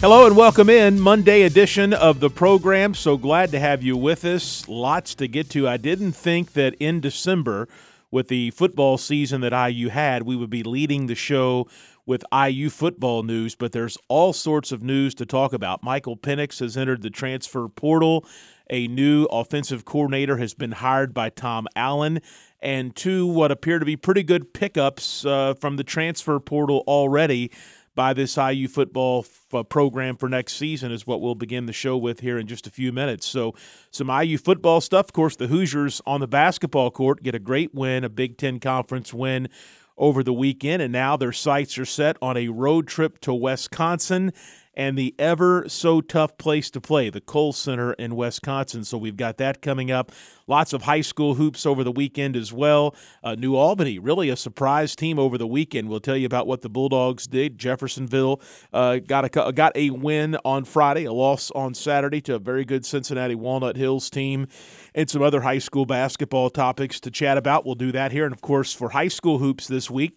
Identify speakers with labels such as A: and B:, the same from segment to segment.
A: Hello and welcome in Monday edition of the program. So glad to have you with us. Lots to get to. I didn't think that in December, with the football season that IU had, we would be leading the show with IU football news, but there's all sorts of news to talk about. Michael Penix has entered the transfer portal. A new offensive coordinator has been hired by Tom Allen. And two, what appear to be pretty good pickups uh, from the transfer portal already by this IU football f- uh, program for next season is what we'll begin the show with here in just a few minutes. So, some IU football stuff. Of course, the Hoosiers on the basketball court get a great win, a Big Ten Conference win over the weekend, and now their sights are set on a road trip to Wisconsin and the ever so tough place to play, the Kohl Center in Wisconsin. So we've got that coming up. Lots of high school hoops over the weekend as well. Uh, New Albany, really a surprise team over the weekend. We'll tell you about what the Bulldogs did. Jeffersonville uh, got a got a win on Friday, a loss on Saturday to a very good Cincinnati Walnut Hills team, and some other high school basketball topics to chat about. We'll do that here, and of course for high school hoops this week.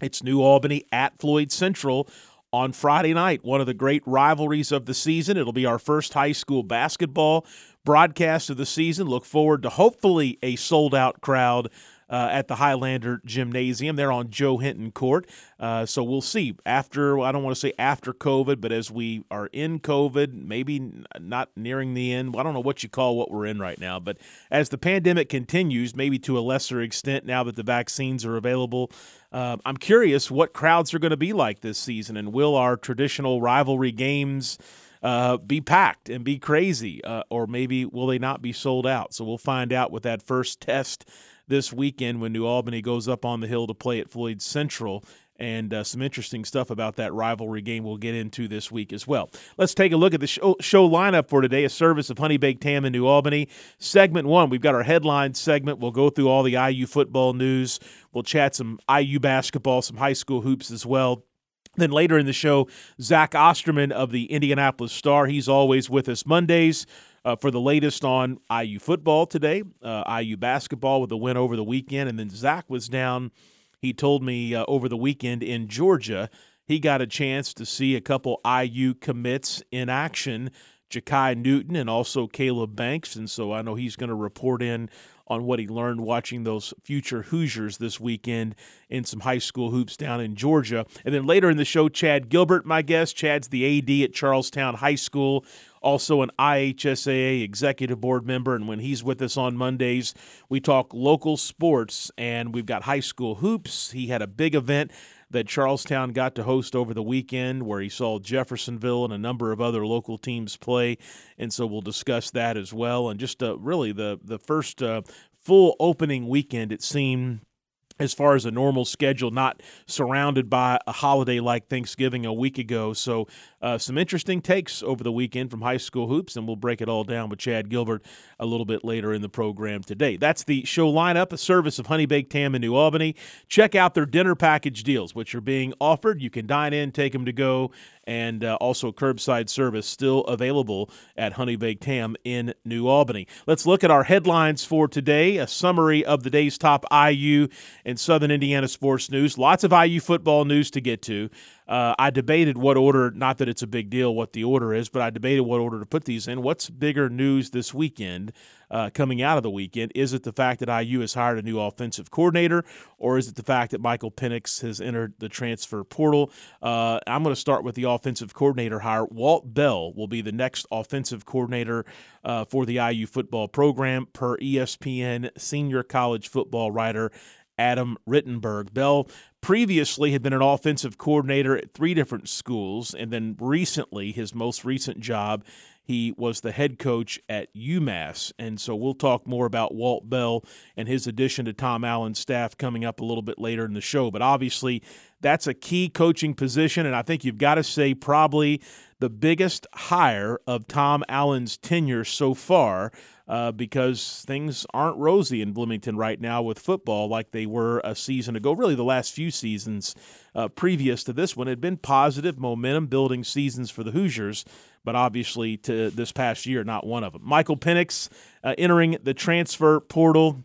A: It's New Albany at Floyd Central on Friday night, one of the great rivalries of the season. It'll be our first high school basketball broadcast of the season. Look forward to hopefully a sold out crowd. Uh, at the Highlander Gymnasium. They're on Joe Hinton Court. Uh, so we'll see after, I don't want to say after COVID, but as we are in COVID, maybe not nearing the end. I don't know what you call what we're in right now, but as the pandemic continues, maybe to a lesser extent now that the vaccines are available, uh, I'm curious what crowds are going to be like this season, and will our traditional rivalry games uh, be packed and be crazy, uh, or maybe will they not be sold out? So we'll find out with that first test this weekend when New Albany goes up on the hill to play at Floyd Central. And uh, some interesting stuff about that rivalry game we'll get into this week as well. Let's take a look at the show, show lineup for today. A service of Honey Baked Ham in New Albany. Segment one, we've got our headline segment. We'll go through all the IU football news. We'll chat some IU basketball, some high school hoops as well. Then later in the show, Zach Osterman of the Indianapolis Star. He's always with us Mondays uh, for the latest on IU football today, uh, IU basketball with a win over the weekend. And then Zach was down, he told me uh, over the weekend in Georgia, he got a chance to see a couple IU commits in action. Jakai Newton and also Caleb Banks. And so I know he's going to report in on what he learned watching those future Hoosiers this weekend in some high school hoops down in Georgia. And then later in the show, Chad Gilbert, my guest. Chad's the AD at Charlestown High School, also an IHSAA executive board member. And when he's with us on Mondays, we talk local sports and we've got high school hoops. He had a big event that Charlestown got to host over the weekend, where he saw Jeffersonville and a number of other local teams play, and so we'll discuss that as well. And just uh, really the the first uh, full opening weekend, it seemed as far as a normal schedule, not surrounded by a holiday like Thanksgiving a week ago. So, uh, some interesting takes over the weekend from high school hoops, and we'll break it all down with Chad Gilbert a little bit later in the program today. That's the show lineup, a service of Honey Baked Ham in New Albany. Check out their dinner package deals, which are being offered. You can dine in, take them to go, and uh, also curbside service still available at Honey Baked Ham in New Albany. Let's look at our headlines for today, a summary of the day's top IU and Southern Indiana sports news. Lots of IU football news to get to. Uh, I debated what order, not that it's a big deal what the order is, but I debated what order to put these in. What's bigger news this weekend, uh, coming out of the weekend? Is it the fact that IU has hired a new offensive coordinator, or is it the fact that Michael Penix has entered the transfer portal? Uh, I'm going to start with the offensive coordinator hire. Walt Bell will be the next offensive coordinator uh, for the IU football program, per ESPN senior college football writer Adam Rittenberg. Bell previously had been an offensive coordinator at three different schools, and then recently, his most recent job, he was the head coach at UMass. And so we'll talk more about Walt Bell and his addition to Tom Allen's staff coming up a little bit later in the show. But obviously, that's a key coaching position, and I think you've got to say probably the biggest hire of Tom Allen's tenure so far uh, because things aren't rosy in Bloomington right now with football like they were a season ago. Really, the last few seasons uh, previous to this one had been positive, momentum building seasons for the Hoosiers, but obviously to this past year, not one of them. Michael Penix uh, entering the transfer portal.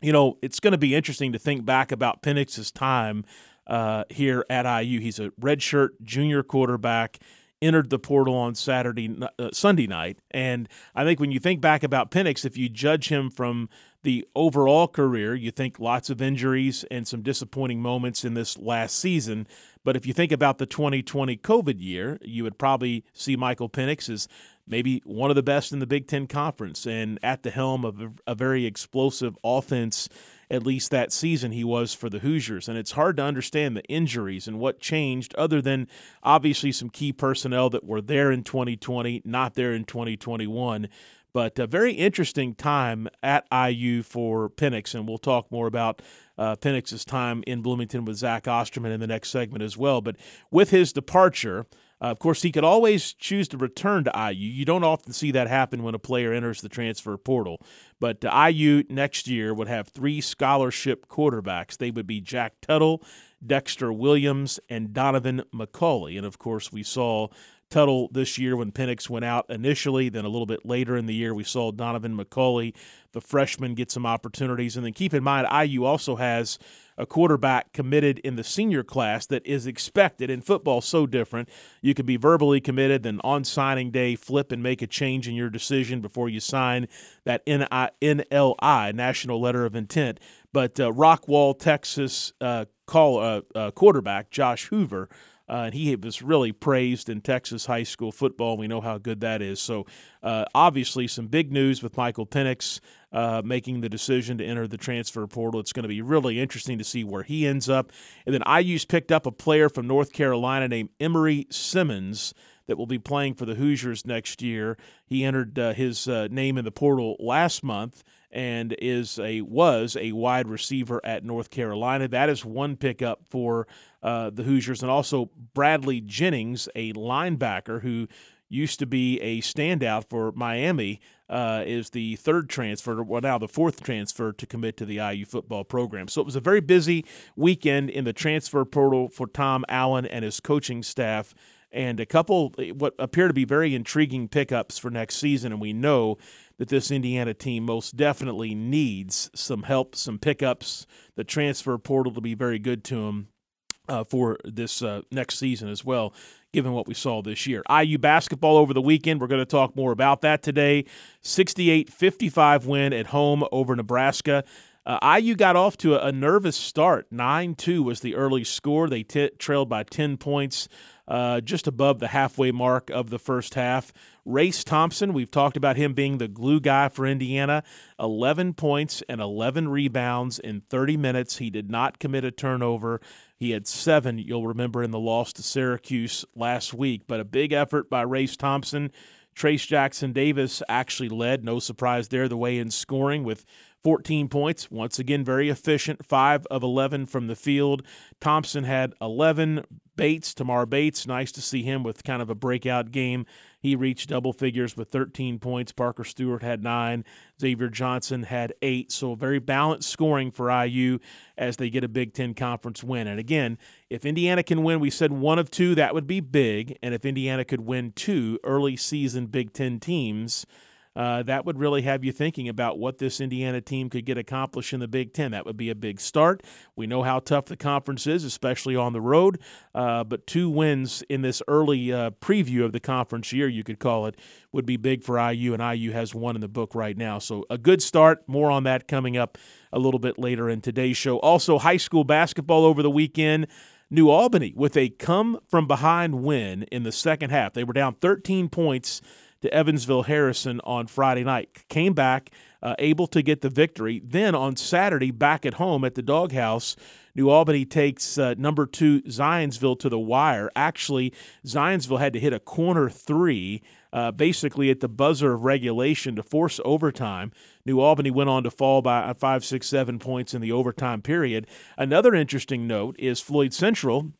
A: You know, it's going to be interesting to think back about Penix's time uh, here at IU. He's a redshirt junior quarterback entered the portal on Saturday, uh, Sunday night. And I think when you think back about Penix, if you judge him from the overall career, you think lots of injuries and some disappointing moments in this last season. But if you think about the 2020 COVID year, you would probably see Michael Penix as maybe one of the best in the Big Ten Conference and at the helm of a, a very explosive offense at least that season he was for the Hoosiers. And it's hard to understand the injuries and what changed, other than obviously some key personnel that were there in 2020, not there in 2021. But a very interesting time at IU for Penix, and we'll talk more about uh, Penix's time in Bloomington with Zach Osterman in the next segment as well. But with his departure, uh, of course, he could always choose to return to IU. You don't often see that happen when a player enters the transfer portal. But IU next year would have three scholarship quarterbacks. They would be Jack Tuttle, Dexter Williams, and Donovan McCulley. And of course, we saw Tuttle this year when Penix went out initially. Then a little bit later in the year, we saw Donovan McCulley, the freshman, get some opportunities. And then keep in mind, IU also has a quarterback committed in the senior class that is expected. In football, so different. You can be verbally committed, then on signing day, flip and make a change in your decision before you sign that NLI, National Letter of Intent. But uh, Rockwall, Texas, uh, call uh, uh quarterback Josh Hoover uh, and he was really praised in Texas high school football. We know how good that is. So, uh, obviously, some big news with Michael Penix uh, making the decision to enter the transfer portal. It's going to be really interesting to see where he ends up. And then IU's picked up a player from North Carolina named Emery Simmons that will be playing for the Hoosiers next year. He entered uh, his uh, name in the portal last month and is a was a wide receiver at North Carolina. That is one pickup for uh, the Hoosiers, and also Bradley Jennings, a linebacker who used to be a standout for Miami, uh, is the third transfer, well now the fourth transfer to commit to the IU football program. So it was a very busy weekend in the transfer portal for Tom Allen and his coaching staff and a couple what appear to be very intriguing pickups for next season. And we know that this Indiana team most definitely needs some help, some pickups, the transfer portal to be very good to them uh, for this uh, next season as well. Given what we saw this year. IU basketball over the weekend. We're going to talk more about that today. 68 55 win at home over Nebraska. Uh, IU got off to a, a nervous start. 9 2 was the early score. They t- trailed by 10 points uh, just above the halfway mark of the first half. Race Thompson, we've talked about him being the glue guy for Indiana. 11 points and 11 rebounds in 30 minutes. He did not commit a turnover. He had seven, you'll remember, in the loss to Syracuse last week. But a big effort by Race Thompson. Trayce Jackson Davis actually led, no surprise there, the way in scoring with 14 points. Once again, very efficient, 5 of 11 from the field. Thompson had 11. Bates, Tamar Bates, nice to see him with kind of a breakout game. He reached double figures with 13 points. Parker Stewart had nine. Xavier Johnson had eight. So very balanced scoring for IU as they get a Big Ten conference win. And again, if Indiana can win, we said one of two, that would be big. And if Indiana could win two early season Big Ten teams, uh, that would really have you thinking about what this Indiana team could get accomplished in the Big Ten. That would be a big start. We know how tough the conference is, especially on the road. Uh, but two wins in this early uh, preview of the conference year, you could call it, would be big for IU, and IU has one in the book right now. So a good start. More on that coming up a little bit later in today's show. Also, high school basketball over the weekend. New Albany with a come from behind win in the second half. They were down 13 points to Evansville Harrison on Friday night. Came back, uh, able to get the victory. Then on Saturday, back at home at the Doghouse, New Albany takes uh, number two Zionsville to the wire. Actually, Zionsville had to hit a corner three, uh, basically at the buzzer of regulation to force overtime. New Albany went on to fall by five, six, seven points in the overtime period. Another interesting note is Floyd Central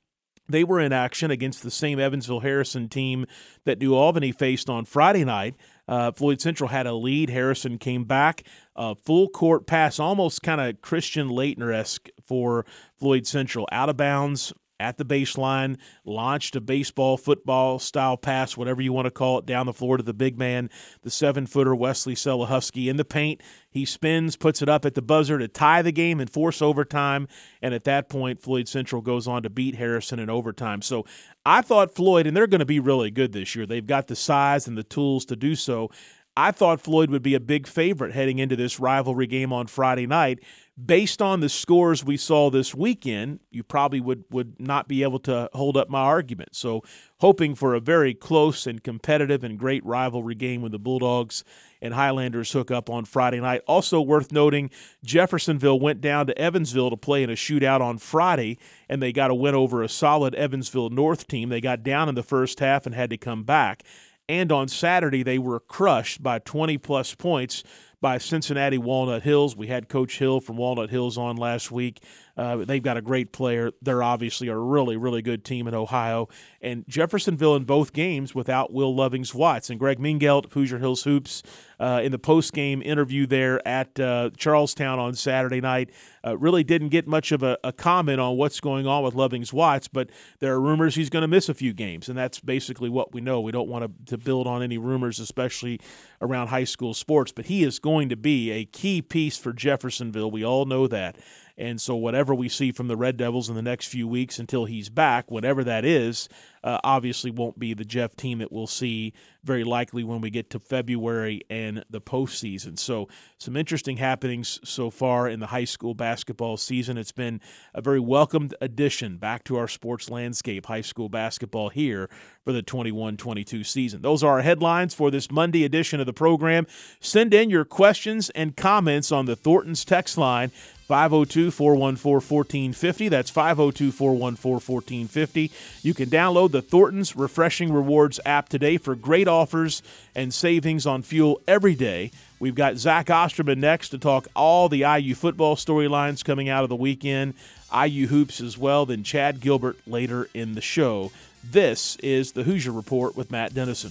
A: they were in action against the same Evansville Harrison team that New Albany faced on Friday night. Uh, Floyd Central had a lead. Harrison came back. Uh, full court pass, almost kind of Christian Laettner esque for Floyd Central. Out of bounds, at the baseline, launched a baseball, football style pass, whatever you want to call it, down the floor to the big man, the seven footer Wesley Selahusky in the paint. He spins, puts it up at the buzzer to tie the game and force overtime. And at that point, Floyd Central goes on to beat Harrison in overtime. So I thought Floyd, and they're going to be really good this year. They've got the size and the tools to do so. I thought Floyd would be a big favorite heading into this rivalry game on Friday night based on the scores we saw this weekend, you probably would, would not be able to hold up my argument. So, hoping for a very close and competitive and great rivalry game when the Bulldogs and Highlanders hook up on Friday night. Also, worth noting, Jeffersonville went down to Evansville to play in a shootout on Friday, and they got a win over a solid Evansville North team. They got down in the first half and had to come back. And on Saturday, they were crushed by 20 plus points by Cincinnati Walnut Hills. We had Coach Hill from Walnut Hills on last week. Uh, they've got a great player. They're obviously a really, really good team in Ohio. And Jeffersonville in both games without Will Lovings Watts. And Greg Mingelt, Hoosier Hills Hoops, uh, in the post game interview there at uh, Charlestown on Saturday night, uh, really didn't get much of a, a, comment on what's going on with Lovings Watts, but there are rumors he's going to miss a few games. And that's basically what we know. We don't want to, to build on any rumors, especially around high school sports, but he is going to be a key piece for Jeffersonville. We all know that. And so, whatever we see from the Red Devils in the next few weeks until he's back, whatever that is, uh, obviously won't be the Jeff team that we'll see very likely when we get to February and the postseason. So, some interesting happenings so far in the high school basketball season. It's been a very welcomed addition back to our sports landscape, high school basketball here for the 21 22 season. Those are our headlines for this Monday edition of the program. Send in your questions and comments on the Thornton's text line 502 414 1450. That's 502 414 1450. You can download the Thornton's Refreshing Rewards app today for great offers and savings on fuel every day. We've got Zach Osterman next to talk all the IU football storylines coming out of the weekend, IU hoops as well, then Chad Gilbert later in the show. This is the Hoosier Report with Matt Dennison.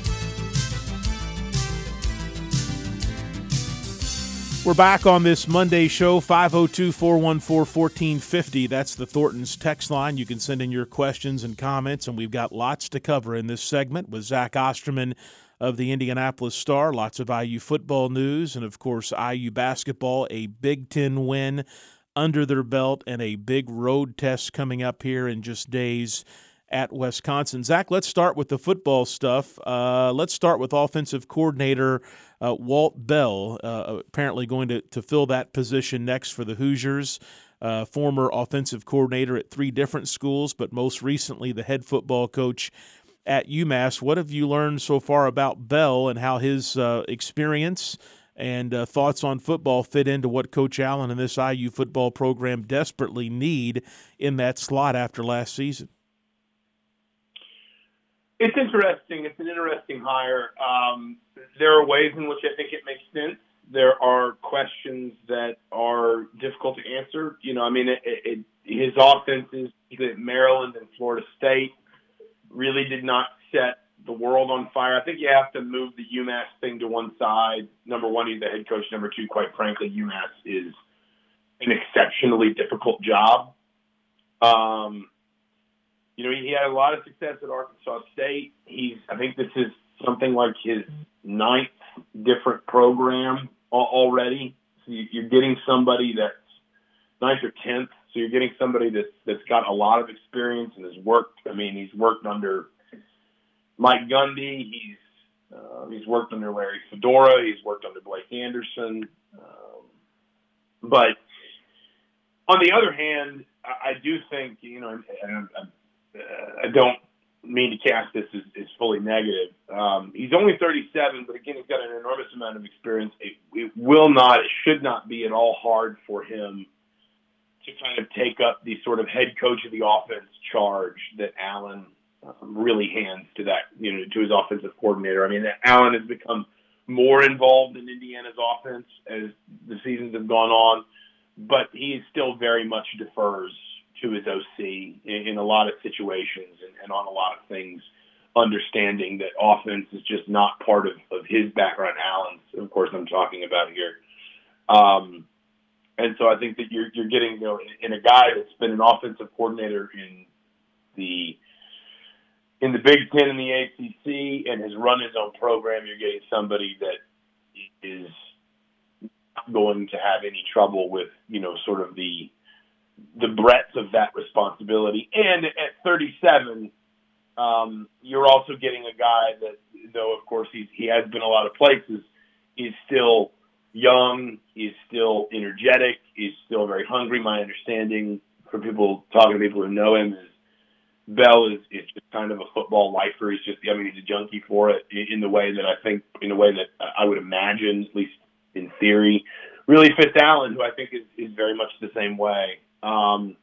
A: We're back on this Monday show, 502 414 1450. That's the Thornton's text line. You can send in your questions and comments, and we've got lots to cover in this segment with Zach Osterman of the Indianapolis Star. Lots of IU football news, and of course, IU basketball, a Big Ten win under their belt, and a big road test coming up here in just days at Wisconsin. Zach, let's start with the football stuff. Uh, let's start with offensive coordinator uh, Walt Bell, uh, apparently going to, to fill that position next for the Hoosiers. Uh, former offensive coordinator at three different schools, but most recently the head football coach at UMass. What have you learned so far about Bell and how his uh, experience and uh, thoughts on football fit into what Coach Allen and this IU football program desperately need in that slot after last season?
B: It's interesting. It's an interesting hire. Um, there are ways in which I think it makes sense. There are questions that are difficult to answer. You know, I mean, it, it, his offenses at Maryland and Florida State really did not set the world on fire. I think you have to move the UMass thing to one side. Number one, he's the head coach. Number two, quite frankly, UMass is an exceptionally difficult job. Um, you know, he had a lot of success at Arkansas State. He's, I think this is something like his ninth different program already. So you're getting somebody that's ninth or tenth. So you're getting somebody that's that's got a lot of experience and has worked. I mean, he's worked under Mike Gundy. He's uh, he's worked under Larry Fedora. He's worked under Blake Anderson. Um, but on the other hand, I, I do think you know, and, and, uh, I don't mean to cast this as, as fully negative. Um, he's only 37, but again, he's got an enormous amount of experience. It, it will not, it should not be at all hard for him to kind of take up the sort of head coach of the offense charge that Allen um, really hands to that, you know, to his offensive coordinator. I mean, Allen has become more involved in Indiana's offense as the seasons have gone on, but he still very much defers to his OC in, in a lot of situations and, and on a lot of things, understanding that offense is just not part of, of his background. Allen's, of course, I'm talking about here. Um, and so I think that you're, you're getting, you know, in, in a guy that's been an offensive coordinator in the in the Big Ten and the ACC and has run his own program, you're getting somebody that is going to have any trouble with, you know, sort of the the breadth of that responsibility. And at 37, um, you're also getting a guy that, though of course he's, he has been a lot of places, is still young, is still energetic, is still very hungry. My understanding from people talking to people who know him is Bell is, is just kind of a football lifer. He's just, I mean, he's a junkie for it in the way that I think, in the way that I would imagine, at least in theory, really fits Allen, who I think is, is very much the same way. Um,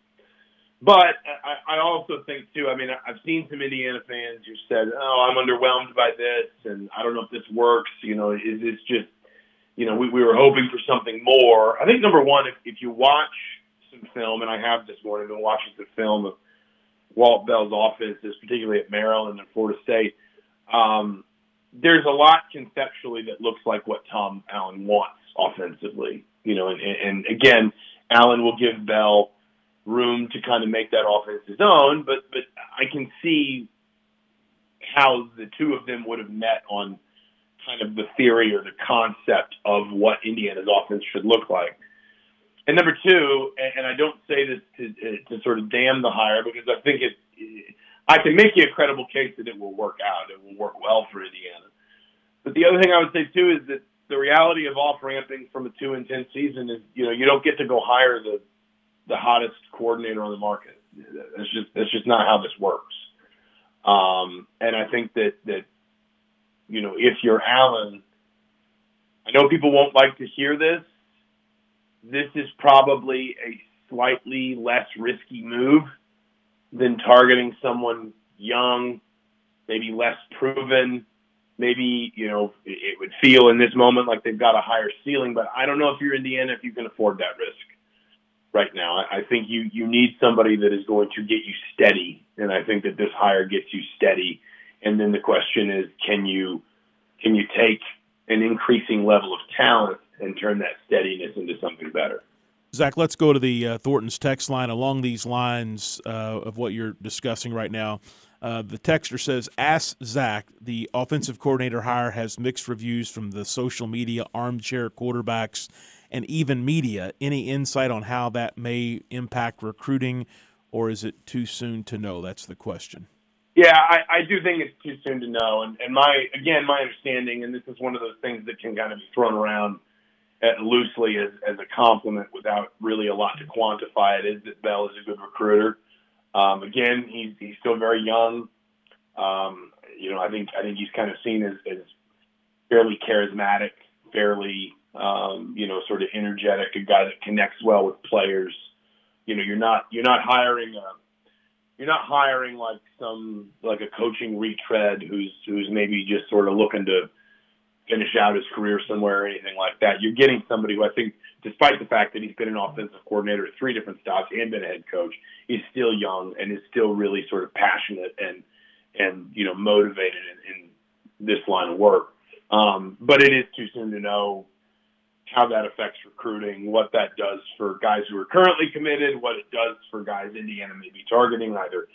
B: but I, I also think too. I mean, I've seen some Indiana fans who said, "Oh, I'm underwhelmed by this, and I don't know if this works." You know, is this just, you know, we, we were hoping for something more. I think number one, if, if you watch some film, and I have this morning been watching some film of Walt Bell's offenses, particularly at Maryland and Florida State. Um, there's a lot conceptually that looks like what Tom Allen wants offensively. You know, and, and again, Allen will give Bell room to kind of make that offense his own, but but I can see how the two of them would have met on kind of the theory or the concept of what Indiana's offense should look like. And number two, and I don't say this to, to sort of damn the hire because I think it, I can make you a credible case that it will work out. It will work well for Indiana. But the other thing I would say too is that the reality of off ramping from a two and ten season is, you know, you don't get to go hire the the hottest coordinator on the market. That's just that's just not how this works. Um, and I think that that you know if you're Allen, I know people won't like to hear this. This is probably a slightly less risky move than targeting someone young, maybe less proven, maybe you know it would feel in this moment like they've got a higher ceiling. But I don't know if you're Indiana if you can afford that risk right now. I think you you need somebody that is going to get you steady, and I think that this hire gets you steady. And then the question is, can you can you take an increasing level of talent and turn that steadiness into something better?
A: Zach, let's go to the uh, Thornton's text line along these lines uh, of what you're discussing right now. Uh, the texter says, Ask Zach. The offensive coordinator hire has mixed reviews from the social media, armchair quarterbacks, and even media. Any insight on how that may impact recruiting, or is it too soon to know? That's the question.
B: Yeah, I, I do think it's too soon to know. And, and my again, my understanding, and this is one of those things that can kind of be thrown around uh, loosely as, as a compliment without really a lot to quantify it, is that Bell is a good recruiter. Um, again, he's he's still very young. Um, you know, I think I think he's kind of seen as, as fairly charismatic, fairly um, you know, sort of energetic, a guy that connects well with players. You know, you're not you're not hiring a you're not hiring like some like a coaching retread who's who's maybe just sort of looking to finish out his career somewhere or anything like that. You're getting somebody who I think, despite the fact that he's been an offensive coordinator at three different stops and been a head coach, he's still young and is still really sort of passionate and and you know motivated in, in this line of work. Um, but it is too soon to know how that affects recruiting, what that does for guys who are currently committed, what it does for guys Indiana may be targeting, either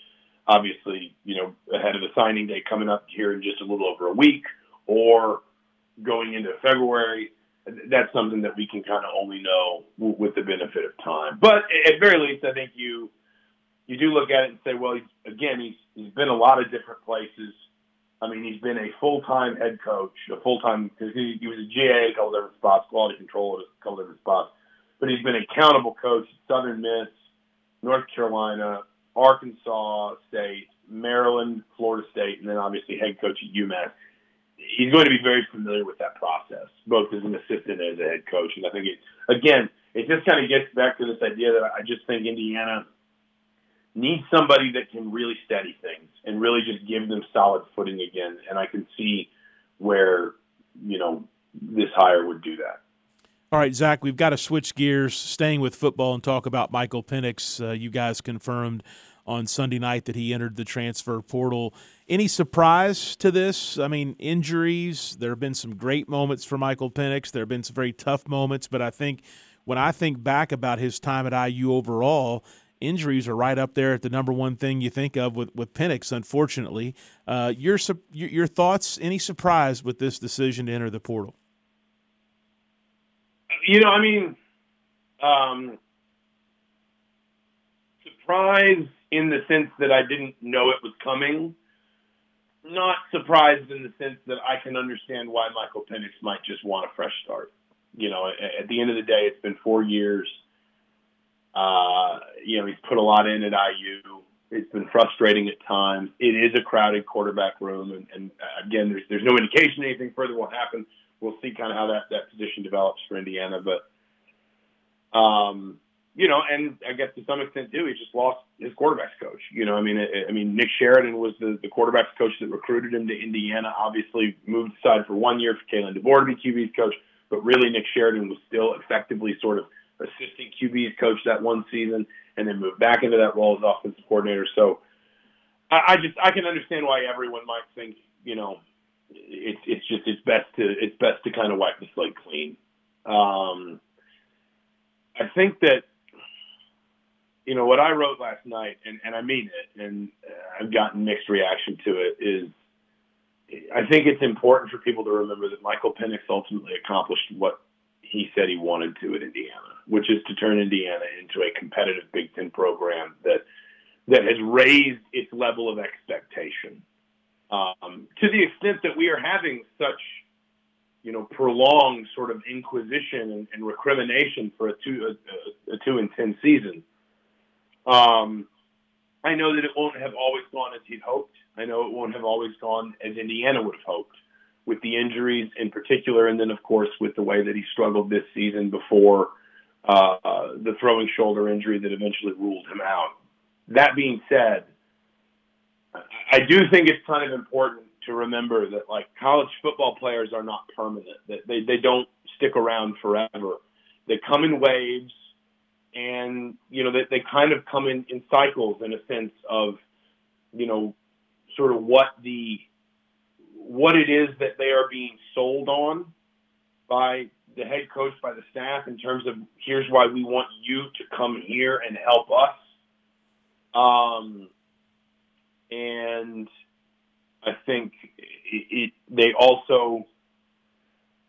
B: obviously, you know, ahead of the signing day coming up here in just a little over a week or going into February. That's something that we can kind of only know w- with the benefit of time. But at very least, I think you you do look at it and say, well, he's, again, he's he's been a lot of different places. I mean, he's been a full-time head coach, a full-time because he, he was a GA, a couple different spots, quality control at a couple different spots. But he's been a accountable coach at Southern Miss, North Carolina, Arkansas State, Maryland, Florida State, and then obviously head coach at UMass. He's going to be very familiar with that process, both as an assistant and as a head coach. And I think it, again, it just kind of gets back to this idea that I just think Indiana needs somebody that can really steady things and really just give them solid footing again. And I can see where, you know, this hire would do that.
A: All right, Zach, we've got to switch gears, staying with football, and talk about Michael Penix. Uh, you guys confirmed on Sunday night that he entered the transfer portal. Any surprise to this? I mean, injuries, there have been some great moments for Michael Penix, there have been some very tough moments, but I think when I think back about his time at IU overall, injuries are right up there at the number one thing you think of with with Penix. Unfortunately, uh, your your thoughts? Any surprise with this decision to enter the portal?
B: You know, I mean, um, surprise in the sense that I didn't know it was coming. Not surprised in the sense that I can understand why Michael Penix might just want a fresh start. You know, at, at the end of the day, it's been four years. Uh, you know, he's put a lot in at IU. It's been frustrating at times. It is a crowded quarterback room, and, and again, there's there's no indication anything further will happen. We'll see kind of how that that position develops for Indiana, but um, you know, and I guess to some extent too, he just lost his quarterbacks coach. You know, I mean, I, I mean, Nick Sheridan was the the quarterbacks coach that recruited him to Indiana. Obviously, moved aside for one year for Kalen DeBoer to be QB's coach, but really Nick Sheridan was still effectively sort of assistant QB's coach that one season, and then moved back into that role as offensive coordinator. So, I, I just I can understand why everyone might think, you know, it's it's just it's best to it's best to kind of wipe the slate clean. Um, I think that you know what I wrote last night, and, and I mean it, and I've gotten mixed reaction to it. Is I think it's important for people to remember that Michael Penix ultimately accomplished what he said he wanted to at Indiana, which is to turn Indiana into a competitive Big Ten program that that has raised its level of expectation um, to the extent that we are having such you know, prolonged sort of inquisition and, and recrimination for a two a, a, two and ten season. Um, I know that it won't have always gone as he'd hoped. I know it won't have always gone as Indiana would have hoped, with the injuries in particular, and then of course with the way that he struggled this season before uh, the throwing shoulder injury that eventually ruled him out. That being said, I do think it's kind of important to remember that like college football players are not permanent. That they, they don't stick around forever. They come in waves and you know they, they kind of come in, in cycles in a sense of you know sort of what the what it is that they are being sold on by the head coach by the staff in terms of here's why we want you to come here and help us. Um and I think it, it, they also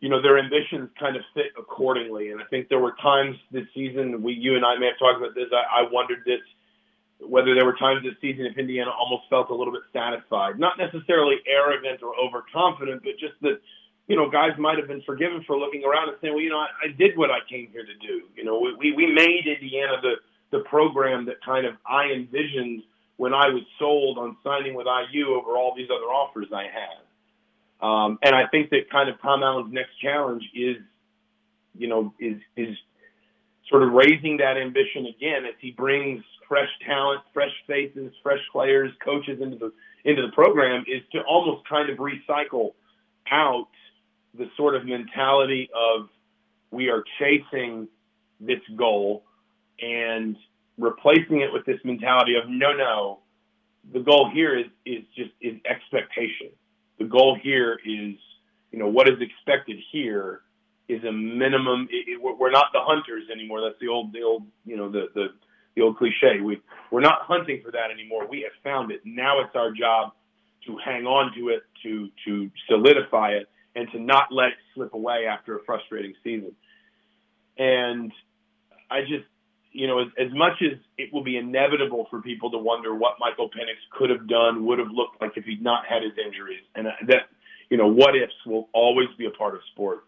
B: you know, their ambitions kind of fit accordingly. And I think there were times this season, we, you and I may have talked about this. I, I wondered this, whether there were times this season if Indiana almost felt a little bit satisfied, not necessarily arrogant or overconfident, but just that, you know, guys might have been forgiven for looking around and saying, well, you know, I, I did what I came here to do. You know, we, we made Indiana the, the program that kind of I envisioned when I was sold on signing with IU over all these other offers I had. Um, and I think that kind of Tom Allen's next challenge is, you know, is is sort of raising that ambition again as he brings fresh talent, fresh faces, fresh players, coaches into the into the program is to almost kind of recycle out the sort of mentality of we are chasing this goal and replacing it with this mentality of no no the goal here is is just is expectation the goal here is you know what is expected here is a minimum. It, it, we're not the hunters anymore. That's the old the old you know the the the old cliche. We we're not hunting for that anymore. We have found it. Now it's our job to hang on to it to to solidify it and to not let it slip away after a frustrating season. And I just, you know, as, as much as it will be inevitable for people to wonder what Michael Penix could have done, would have looked like if he'd not had his injuries, and uh, that, you know, what ifs will always be a part of sport.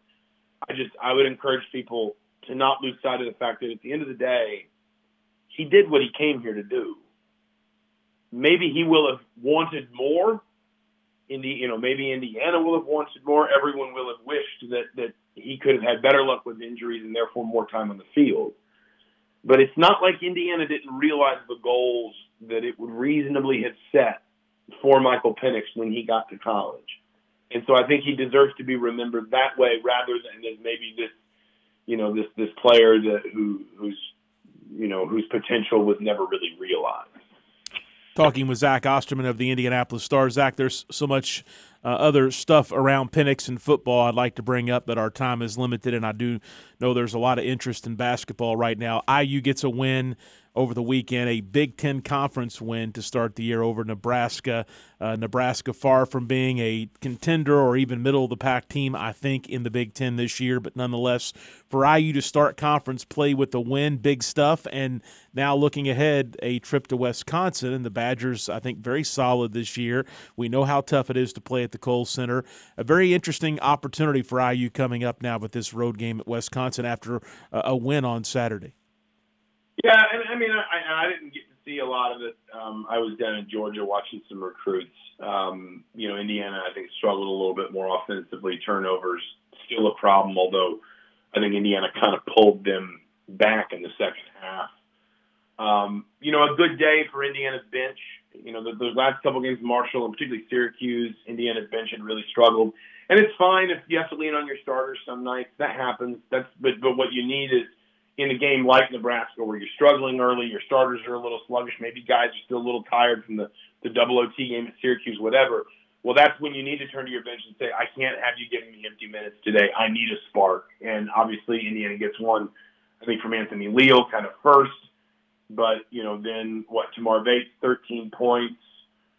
B: I just, I would encourage people to not lose sight of the fact that at the end of the day, he did what he came here to do. Maybe he will have wanted more. Indi- you know, maybe Indiana will have wanted more. Everyone will have wished that that he could have had better luck with injuries and therefore more time on the field. But it's not like Indiana didn't realize the goals that it would reasonably have set for Michael Penix when he got to college. And so I think he deserves to be remembered that way rather than as maybe this, you know, this this player that who who's you know whose potential was never really realized.
A: Talking with Zach Osterman of the Indianapolis Star. Zach, there's so much uh, other stuff around Penix and football I'd like to bring up, but our time is limited, and I do know there's a lot of interest in basketball right now. IU gets a win over the weekend, a Big Ten conference win to start the year over Nebraska. Uh, Nebraska, far from being a contender or even middle of the pack team, I think, in the Big Ten this year, but nonetheless, for IU to start conference play with a win, big stuff. And now looking ahead, a trip to Wisconsin, and the Badgers, I think, very solid this year. We know how tough it is to play at the Kohl Center. A very interesting opportunity for IU coming up now with this road game at Wisconsin after a, a win on Saturday.
B: Yeah, and I mean, I, I didn't get to see a lot of it. Um, I was down in Georgia watching some recruits. Um, you know, Indiana, I think, struggled a little bit more offensively. Turnovers still a problem, although I think Indiana kind of pulled them back in the second half. Um, you know, a good day for Indiana's bench. You know, the, those last couple games, Marshall and particularly Syracuse, Indiana's bench had really struggled. And it's fine if you have to lean on your starters some nights. That happens. That's but but what you need is in a game like Nebraska where you're struggling early, your starters are a little sluggish, maybe guys are still a little tired from the, the double OT game at Syracuse, whatever. Well, that's when you need to turn to your bench and say, I can't have you giving me empty minutes today. I need a spark. And obviously, Indiana gets one, I think, from Anthony Leal kind of first. But, you know, then what? Tamar Bates, 13 points.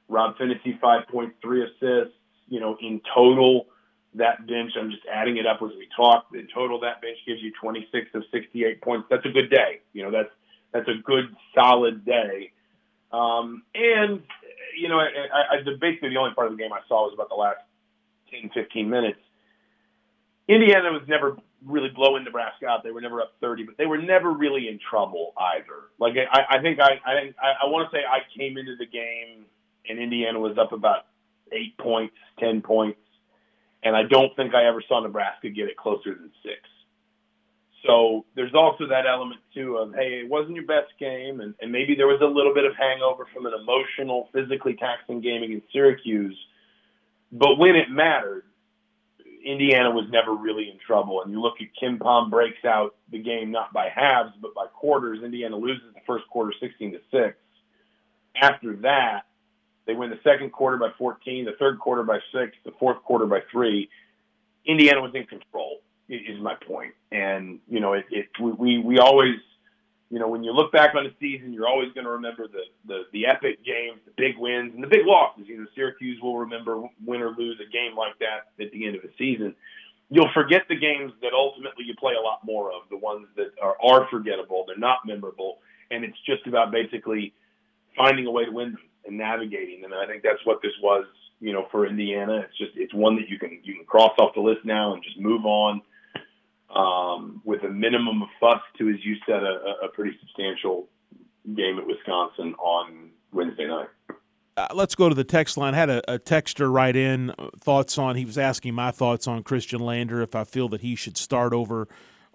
B: Rob Phinisee, 5.3 assists. You know, in total, that bench, I'm just adding it up as we talk. In total, that bench gives you 26 of 68 points. That's a good day. You know, that's that's a good solid day. Um, and you know, I, I, the basically the only part of the game I saw was about the last 10, 15 minutes. Indiana was never really blowing Nebraska out. They were never up 30, but they were never really in trouble either. Like I, I think I, I I want to say I came into the game and Indiana was up about eight points, ten points and I don't think I ever saw Nebraska get it closer than six. So there's also that element too of hey, it wasn't your best game, and, and maybe there was a little bit of hangover from an emotional, physically taxing game against Syracuse. But when it mattered, Indiana was never really in trouble. And you look at KenPom breaks out the game not by halves but by quarters. Indiana loses the first quarter, sixteen to six. After that, they win the second quarter by 14, the third quarter by six, the fourth quarter by three. Indiana was in control. Is my point, and you know, it, it we we always, you know, when you look back on the season, you're always going to remember the, the the epic games, the big wins, and the big losses. You know, Syracuse will remember win or lose a game like that at the end of the season. You'll forget the games that ultimately you play a lot more of, the ones that are, are forgettable, they're not memorable, and it's just about basically finding a way to win them and navigating them. And I think that's what this was, you know, for Indiana. It's just it's one that you can you can cross off the list now and just move on um, with a minimum of fuss to, as you said, a, a pretty substantial game at Wisconsin on Wednesday night.
A: Uh, let's go to the text line. I had a, a, texter write in uh, thoughts on. He was asking my thoughts on Khristian Lander if I feel that he should start over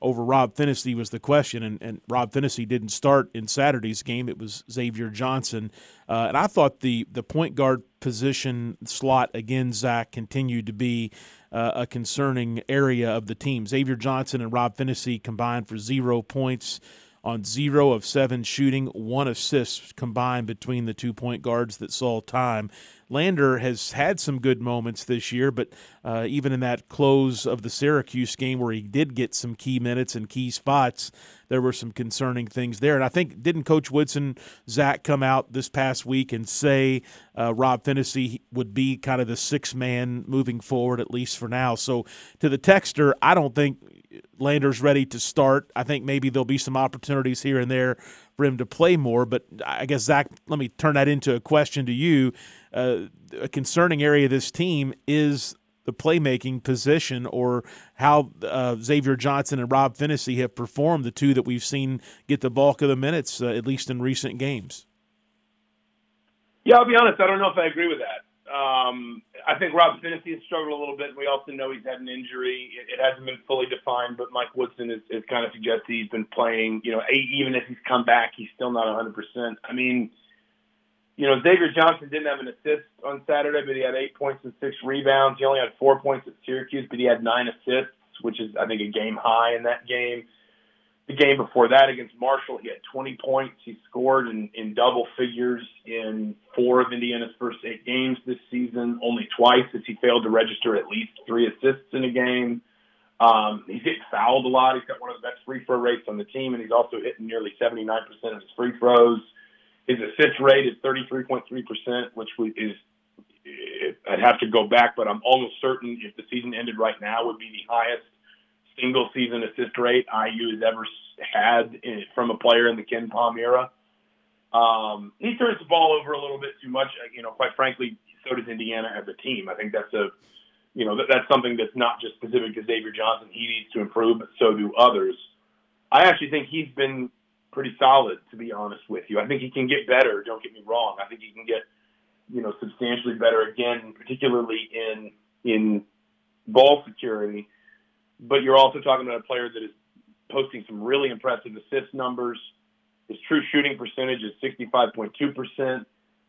A: over Rob Phinisee was the question, and, and Rob Phinisee didn't start in Saturday's game. It was Xavier Johnson, uh, and I thought the the point guard position slot again, Zach, continued to be uh, a concerning area of the team. Xavier Johnson and Rob Phinisee combined for zero points on zero of seven shooting, one assist combined between the two point guards that saw time. Lander has had some good moments this year, but uh, even in that close of the Syracuse game where he did get some key minutes and key spots, there were some concerning things there. And I think didn't Coach Woodson Zach come out this past week and say uh, Rob Phinisee would be kind of the six man moving forward at least for now. So to the texter, I don't think Lander's ready to start. I think maybe there'll be some opportunities here and there for him to play more. But I guess Zach, let me turn that into a question to you. Uh, a concerning area of this team is the playmaking position or how uh, Xavier Johnson and Rob Phinisee have performed, the two that we've seen get the bulk of the minutes, uh, at least in recent games.
B: Yeah, I'll be honest. I don't know if I agree with that. Um, I think Rob Phinisee has struggled a little bit. We also know he's had an injury. It, it hasn't been fully defined, but Mike Woodson has, has kind of suggested he's been playing. You know, even if he's come back, he's still not 100%. I mean, you know, Xavier Johnson didn't have an assist on Saturday, but he had eight points and six rebounds. He only had four points at Syracuse, but he had nine assists, which is, I think, a game high in that game. The game before that against Marshall, he had 20 points. He scored in, in double figures in four of Indiana's first eight games this season. Only twice has he failed to register at least three assists in a game. Um, he's getting fouled a lot. He's got one of the best free throw rates on the team, and he's also hitting nearly 79% of his free throws. His assist rate is 33.3%, which is I'd have to go back, but I'm almost certain if the season ended right now, would be the highest single season assist rate IU has ever had in, from a player in the KenPom era. Um, he turns the ball over a little bit too much. You know, quite frankly, so does Indiana as a team. I think that's a, you know, that, that's something that's not just specific to Xavier Johnson. He needs to improve, but so do others. I actually think he's been pretty solid, to be honest with you. I think he can get better. Don't get me wrong. I think he can get, you know, substantially better again, particularly in in ball security but you're also talking about a player that is posting some really impressive assist numbers. His true shooting percentage is 65.2%.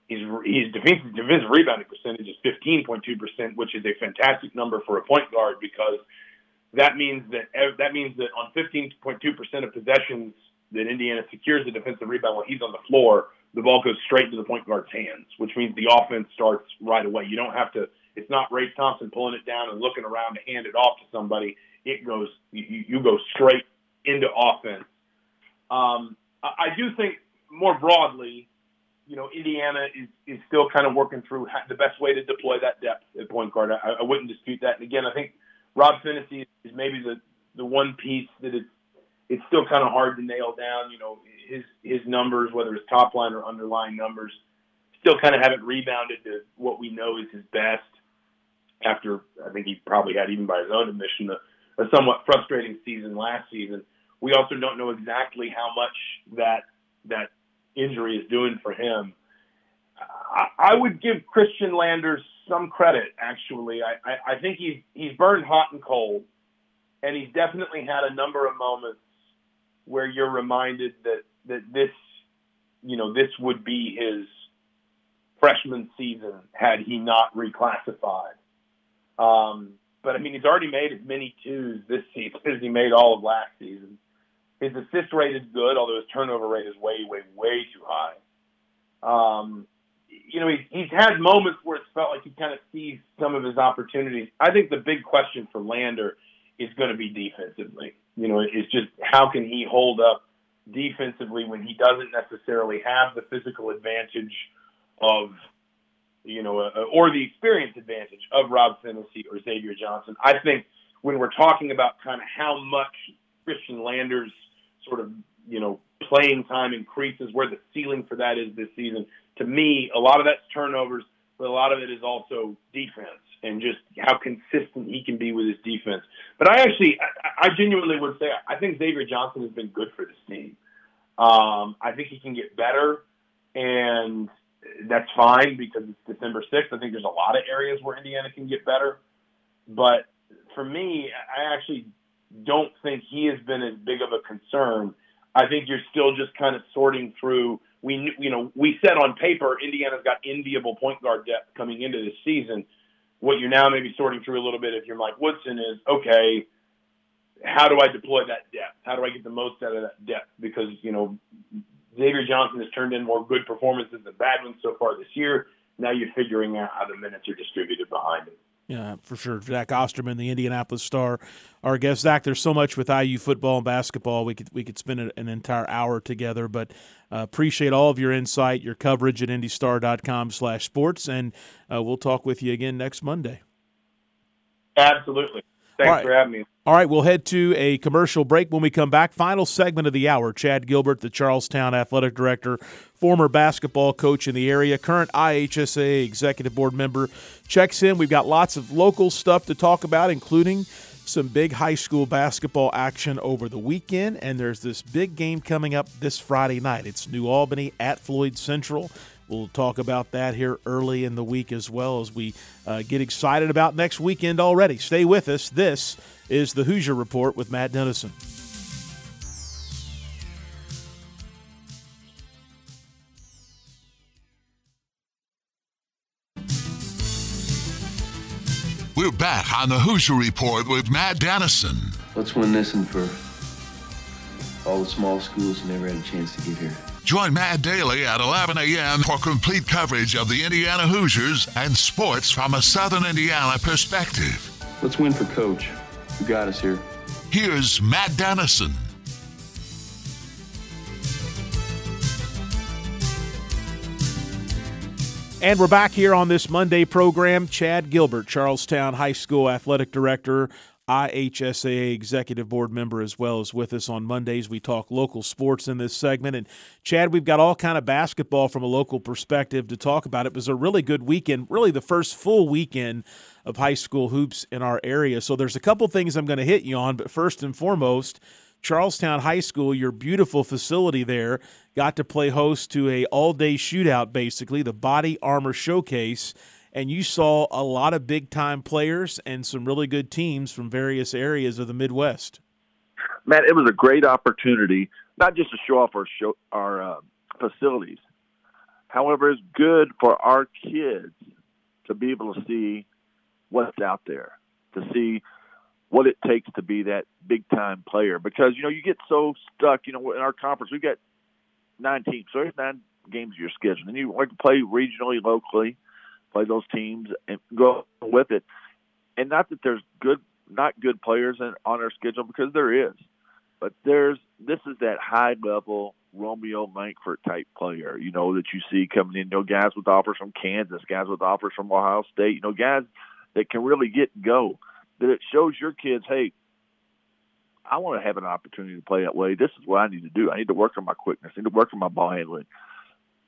B: His, his defensive, defensive rebounding percentage is 15.2%, which is a fantastic number for a point guard because that means that that means that on 15.2% of possessions that Indiana secures a defensive rebound when he's on the floor, the ball goes straight to the point guard's hands, which means the offense starts right away. You don't have to. It's not Race Thompson pulling it down and looking around to hand it off to somebody it goes you, you go straight into offense. Um, I, I do think more broadly, you know, Indiana is, is still kind of working through the best way to deploy that depth at point guard. I, I wouldn't dispute that. And again, I think Rob Phinisee is maybe the the one piece that it's it's still kind of hard to nail down. You know, his his numbers, whether it's top line or underlying numbers, still kind of haven't rebounded to what we know is his best. After I think he probably had, even by his own admission, the a somewhat frustrating season last season. We also don't know exactly how much that that injury is doing for him. I, I would give Khristian Landers some credit. Actually, I, I, I think he's he's burned hot and cold, and he's definitely had a number of moments where you're reminded that that this, you know, this would be his freshman season had he not reclassified. Um, but I mean, he's already made as many twos this season as he made all of last season. His assist rate is good, although his turnover rate is way, way, way too high. Um, you know, he's, he's had moments where it's felt like he kind of sees some of his opportunities. I think the big question for Lander is going to be defensively. You know, it's just how can he hold up defensively when he doesn't necessarily have the physical advantage of you know, uh, or the experience advantage of Rob Phinisee or Xavier Johnson. I think when we're talking about kind of how much Khristian Lander's sort of, you know, playing time increases, where the ceiling for that is this season, to me, a lot of that's turnovers, but a lot of it is also defense and just how consistent he can be with his defense. But I actually, I, I genuinely would say, I think Xavier Johnson has been good for this team. Um, I think he can get better, and that's fine because it's December 6th. I think there's a lot of areas where Indiana can get better. But for me, I actually don't think he has been as big of a concern. I think you're still just kind of sorting through. We you know we said on paper Indiana's got enviable point guard depth coming into this season. What you're now maybe sorting through a little bit if you're Mike Woodson is okay. How do I deploy that depth? How do I get the most out of that depth? Because you know Xavier Johnson has turned in more good performances than bad ones so far this year. Now you're figuring out how the minutes are distributed behind him.
A: Yeah, for sure. Zach Osterman, the Indianapolis Star, our guest. Zach, there's so much with IU football and basketball. We could we could spend an entire hour together, but uh, appreciate all of your insight, your coverage at indystar.com/sports, and uh, we'll talk with you again next Monday.
B: Absolutely. Thanks right. for having me.
A: All right, we'll head to a commercial break when we come back. Final segment of the hour. Chad Gilbert, the Charlestown Athletic Director, former basketball coach in the area, current IHSAA executive board member, checks in. We've got lots of local stuff to talk about, including some big high school basketball action over the weekend. And there's this big game coming up this Friday night. It's New Albany at Floyd Central. We'll talk about that here early in the week as well as we uh, get excited about next weekend already. Stay with us. This is the Hoosier Report with Matt Dennison.
C: We're back on the Hoosier Report with Matt Dennison.
D: Let's win this one for all the small schools who never had a chance to get here.
C: Join Matt Daly at 11 a.m. for complete coverage of the Indiana Hoosiers and sports from a Southern Indiana perspective.
D: Let's win for Coach, who got us here.
C: Here's Matt Dennison.
A: And we're back here on this Monday program. Chad Gilbert, Charlestown High School Athletic Director, IHSAA executive board member as well as with us on Mondays. We talk local sports in this segment. And Chad, we've got all kind of basketball from a local perspective to talk about. It was a really good weekend, really the first full weekend of high school hoops in our area. So there's a couple things I'm going to hit you on, but first and foremost, Charlestown High School, your beautiful facility there, got to play host to a all-day shootout basically, the Body Armor Showcase and you saw a lot of big time players and some really good teams from various areas of the Midwest.
E: Matt, it was a great opportunity, not just to show off our show, our uh, facilities. However, it's good for our kids to be able to see what's out there, to see what it takes to be that big time player. Because you know you get so stuck. You know, in our conference we've got nine teams, so there's nine games you're scheduling, and you want to play regionally, locally play those teams and go with it. And not that there's good, not good players in, on our schedule because there is, but there's this is that high level Romeo Langford type player, you know, that you see coming in. You know, guys with offers from Kansas, guys with offers from Ohio State, you know, guys that can really get go. That it shows your kids, hey, I want to have an opportunity to play that way. This is what I need to do. I need to work on my quickness. I need to work on my ball handling.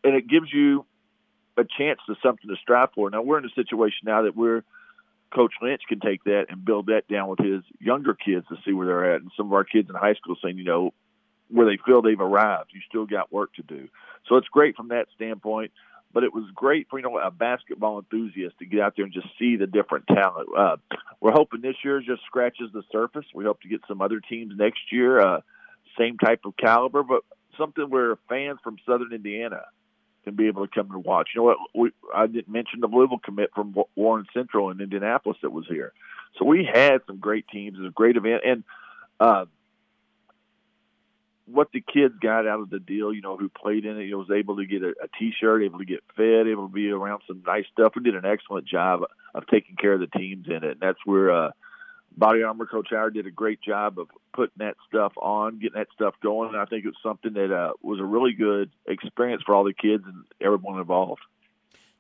E: And it gives you a chance to something to strive for. Now we're in a situation now that we're Coach Lynch can take that and build that down with his younger kids to see where they're at, and some of our kids in high school saying, you know, where they feel they've arrived. You still got work to do. So it's great from that standpoint. But it was great for you know a basketball enthusiast to get out there and just see the different talent. Uh, we're hoping this year just scratches the surface. We hope to get some other teams next year, uh, same type of caliber, but something where fans from Southern Indiana can be able to come and watch. You know what? We, I didn't mention the Louisville commit from Warren Central in Indianapolis that was here. So we had some great teams. It was a great event, and uh, what the kids got out of the deal, you know, who played in it, you know, was able to get a a T-shirt, able to get fed, able to be around some nice stuff. We did an excellent job of taking care of the teams in it, and that's where. Uh, Body Armor Coach Howard did a great job of putting that stuff on, getting that stuff going. And I think it was something that uh, was a really good experience for all the kids and everyone involved.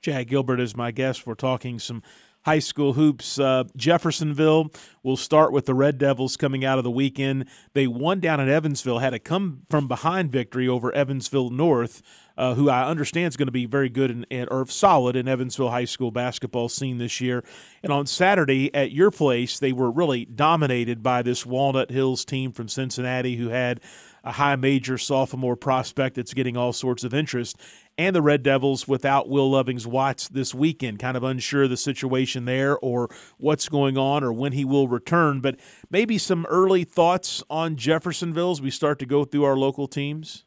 A: Chad Gilbert is my guest. We're talking some high school hoops. Uh, Jeffersonville will start with the Red Devils coming out of the weekend. They won down at Evansville, had a come from behind victory over Evansville North uh, who I understand is going to be very good in, or solid in Evansville High School basketball scene this year. And on Saturday at your place, they were really dominated by this Walnut Hills team from Cincinnati who had a high major sophomore prospect that's getting all sorts of interest. And the Red Devils without Will Lovings Watts this weekend, kind of unsure of the situation there or what's going on or when he will return. But maybe some early thoughts on Jeffersonville as we start to go through our local teams?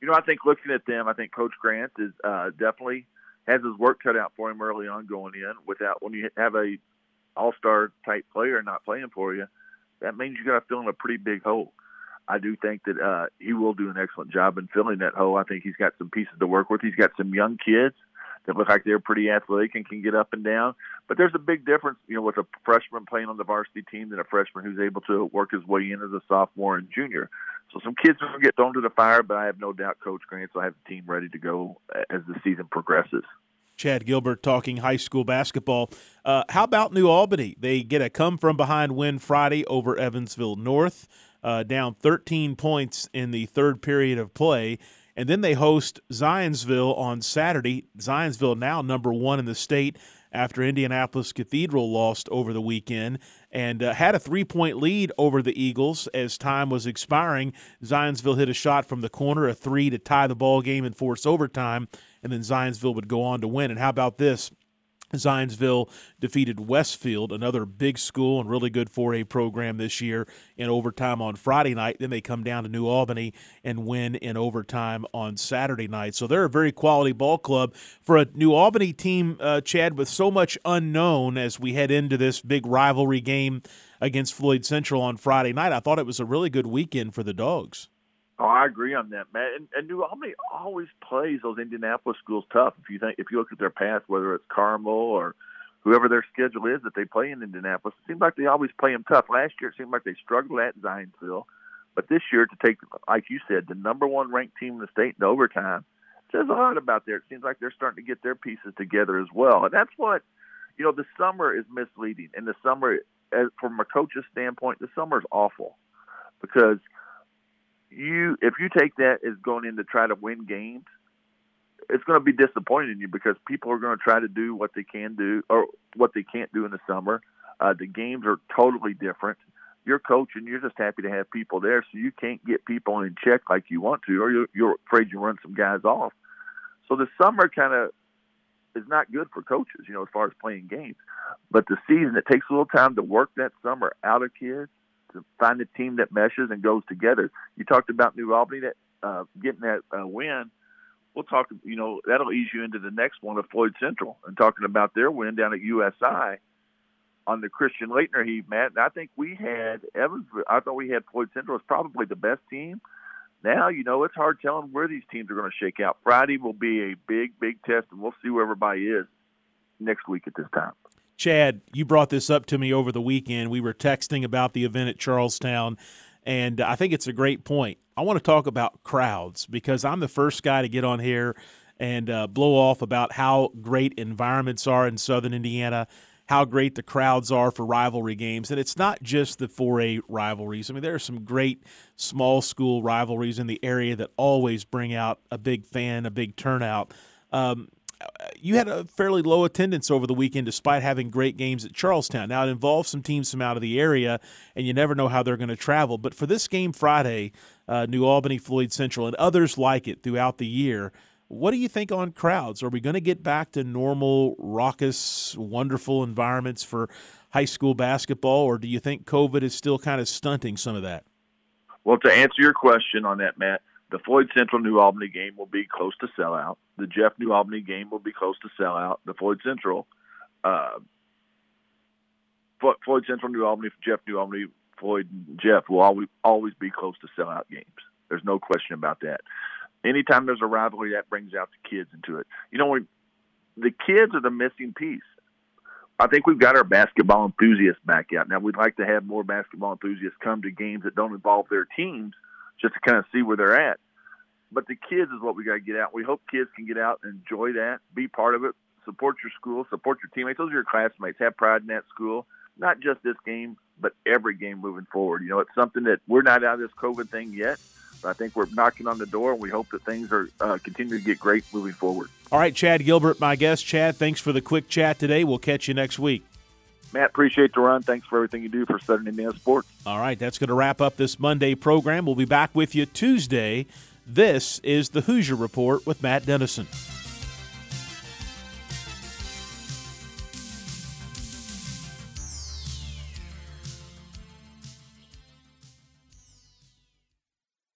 E: You know, I think looking at them, I think Coach Grant is uh, definitely has his work cut out for him early on going in. Without when you have a all-star type player not playing for you, that means you got to fill in a pretty big hole. I do think that uh, he will do an excellent job in filling that hole. I think he's got some pieces to work with. He's got some young kids that look like they're pretty athletic and can get up and down. But there's a big difference, you know, with a freshman playing on the varsity team than a freshman who's able to work his way in as a sophomore and junior. So some kids will get thrown to the fire, but I have no doubt Coach Grant will have the team ready to go as the season progresses.
A: Chad Gilbert talking high school basketball. Uh, how about New Albany? They get a come from behind win Friday over Evansville North uh, down 13 points in the third period of play. And then they host Zionsville on Saturday. Zionsville now number one in the state after Indianapolis Cathedral lost over the weekend and uh, had a three point lead over the Eagles as time was expiring. Zionsville hit a shot from the corner, a three to tie the ball game and force overtime, and then Zionsville would go on to win. And how about this? Zionsville defeated Westfield, another big school and really good 4A program this year, in overtime on Friday night. Then they come down to New Albany and win in overtime on Saturday night. So they're a very quality ball club for a New Albany team, uh, Chad, with so much unknown as we head into this big rivalry game against Floyd Central on Friday night. I thought it was a really good weekend for the Dogs.
E: Oh, I agree on that, man. And, and New Albany always plays those Indianapolis schools tough. If you think, if you look at their past, whether it's Carmel or whoever their schedule is that they play in Indianapolis, it seems like they always play them tough. Last year, it seemed like they struggled at Zionsville, but this year to take, like you said, the number one ranked team in the state in overtime says a lot about there. It seems like they're starting to get their pieces together as well, and that's what you know. The summer is misleading, and the summer, as, from a coach's standpoint, the summer is awful because you if you take that as going in to try to win games, it's going to be disappointing you because people are going to try to do what they can do or what they can't do in the summer. Uh, the games are totally different. You're coaching, you're just happy to have people there, so you can't get people in check like you want to, or you're, you're afraid you run some guys off. So the summer kind of is not good for coaches, you know, as far as playing games. But the season, it takes a little time to work that summer out of kids to find a team that meshes and goes together. You talked about New Albany that uh, getting that uh, win. We'll talk. You know that'll ease you into the next one of Floyd Central and talking about their win down at USI on the Christian Laettner heat, Matt. And I think we had Evans. I thought we had Floyd Central as probably the best team. Now you know it's hard telling where these teams are going to shake out. Friday will be a big, big test, and we'll see where everybody is next week at this time.
A: Chad, you brought this up to me over the weekend. We were texting about the event at Charlestown, and I think it's a great point. I want to talk about crowds because I'm the first guy to get on here and uh, blow off about how great environments are in Southern Indiana, how great the crowds are for rivalry games. And it's not just the 4A rivalries. I mean, there are some great small school rivalries in the area that always bring out a big fan, a big turnout. Um, you had a fairly low attendance over the weekend despite having great games at Charlestown. Now, it involves some teams from out of the area, and you never know how they're going to travel. But for this game Friday, uh, New Albany, Floyd Central, and others like it throughout the year, what do you think on crowds? Are we going to get back to normal, raucous, wonderful environments for high school basketball, or do you think COVID is still kind of stunting some of that?
E: Well, to answer your question on that, Matt, the Floyd Central New Albany game will be close to sellout. The Jeff New Albany game will be close to sellout. The Floyd Central, uh, Floyd Central New Albany, Jeff New Albany, Floyd and Jeff will always always be close to sellout games. There's no question about that. Anytime there's a rivalry, that brings out the kids into it. You know, the kids are the missing piece. I think we've got our basketball enthusiasts back out. Now, we'd like to have more basketball enthusiasts come to games that don't involve their teams just to kind of see where they're at. But the kids is what we got to get out. We hope kids can get out and enjoy that, be part of it, support your school, support your teammates. Those are your classmates. Have pride in that school. Not just this game, but every game moving forward. You know, it's something that we're not out of this COVID thing yet, But I think we're knocking on the door, and we hope that things are uh, continue to get great moving forward.
A: All right, Chad Gilbert, my guest. Chad, thanks for the quick chat today. We'll catch you next week.
E: Matt, appreciate the run. Thanks for everything you do for Southern Indiana sports.
A: All right, that's going to wrap up this Monday program. We'll be back with you Tuesday. This is the Hoosier Report with Matt Dennison.